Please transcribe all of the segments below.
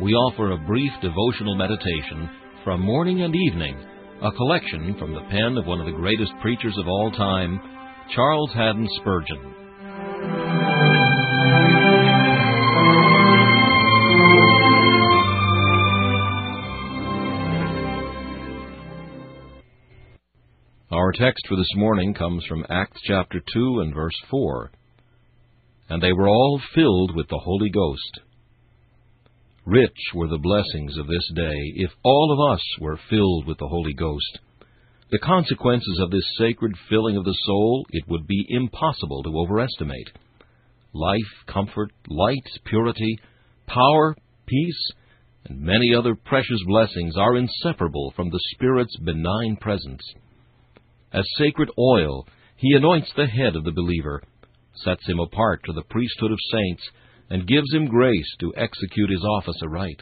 we offer a brief devotional meditation from morning and evening, a collection from the pen of one of the greatest preachers of all time, Charles Haddon Spurgeon. Our text for this morning comes from Acts chapter 2 and verse 4. And they were all filled with the Holy Ghost Rich were the blessings of this day if all of us were filled with the Holy Ghost. The consequences of this sacred filling of the soul it would be impossible to overestimate. Life, comfort, light, purity, power, peace, and many other precious blessings are inseparable from the Spirit's benign presence. As sacred oil, He anoints the head of the believer, sets him apart to the priesthood of saints, and gives him grace to execute his office aright.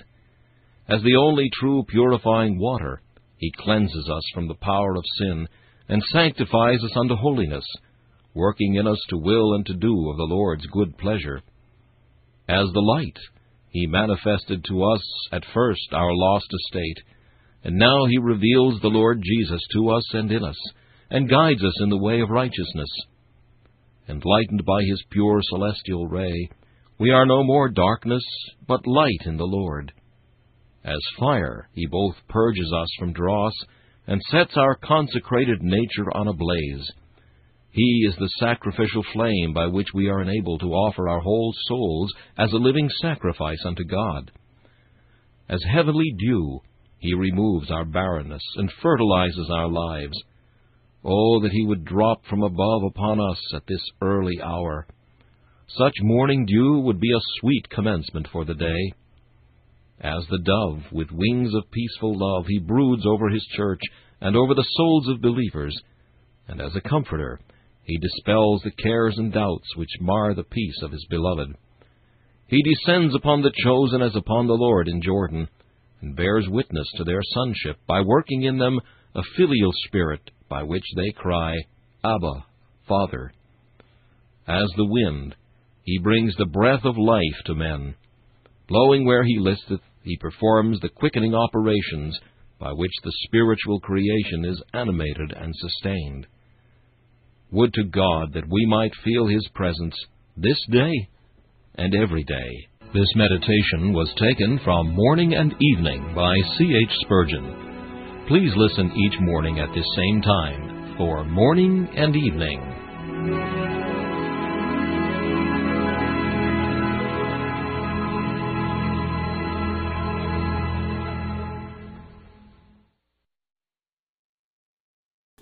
As the only true purifying water, he cleanses us from the power of sin, and sanctifies us unto holiness, working in us to will and to do of the Lord's good pleasure. As the light, he manifested to us at first our lost estate, and now he reveals the Lord Jesus to us and in us, and guides us in the way of righteousness. Enlightened by his pure celestial ray, we are no more darkness, but light in the Lord. As fire, he both purges us from dross and sets our consecrated nature on a blaze. He is the sacrificial flame by which we are enabled to offer our whole souls as a living sacrifice unto God. As heavenly dew, he removes our barrenness and fertilizes our lives. Oh, that he would drop from above upon us at this early hour such morning dew would be a sweet commencement for the day. As the dove, with wings of peaceful love, he broods over his church and over the souls of believers, and as a comforter, he dispels the cares and doubts which mar the peace of his beloved. He descends upon the chosen as upon the Lord in Jordan, and bears witness to their sonship by working in them a filial spirit by which they cry, Abba, Father. As the wind, he brings the breath of life to men. Blowing where he listeth, he performs the quickening operations by which the spiritual creation is animated and sustained. Would to God that we might feel His presence this day and every day. This meditation was taken from Morning and Evening by C. H. Spurgeon. Please listen each morning at this same time for Morning and Evening.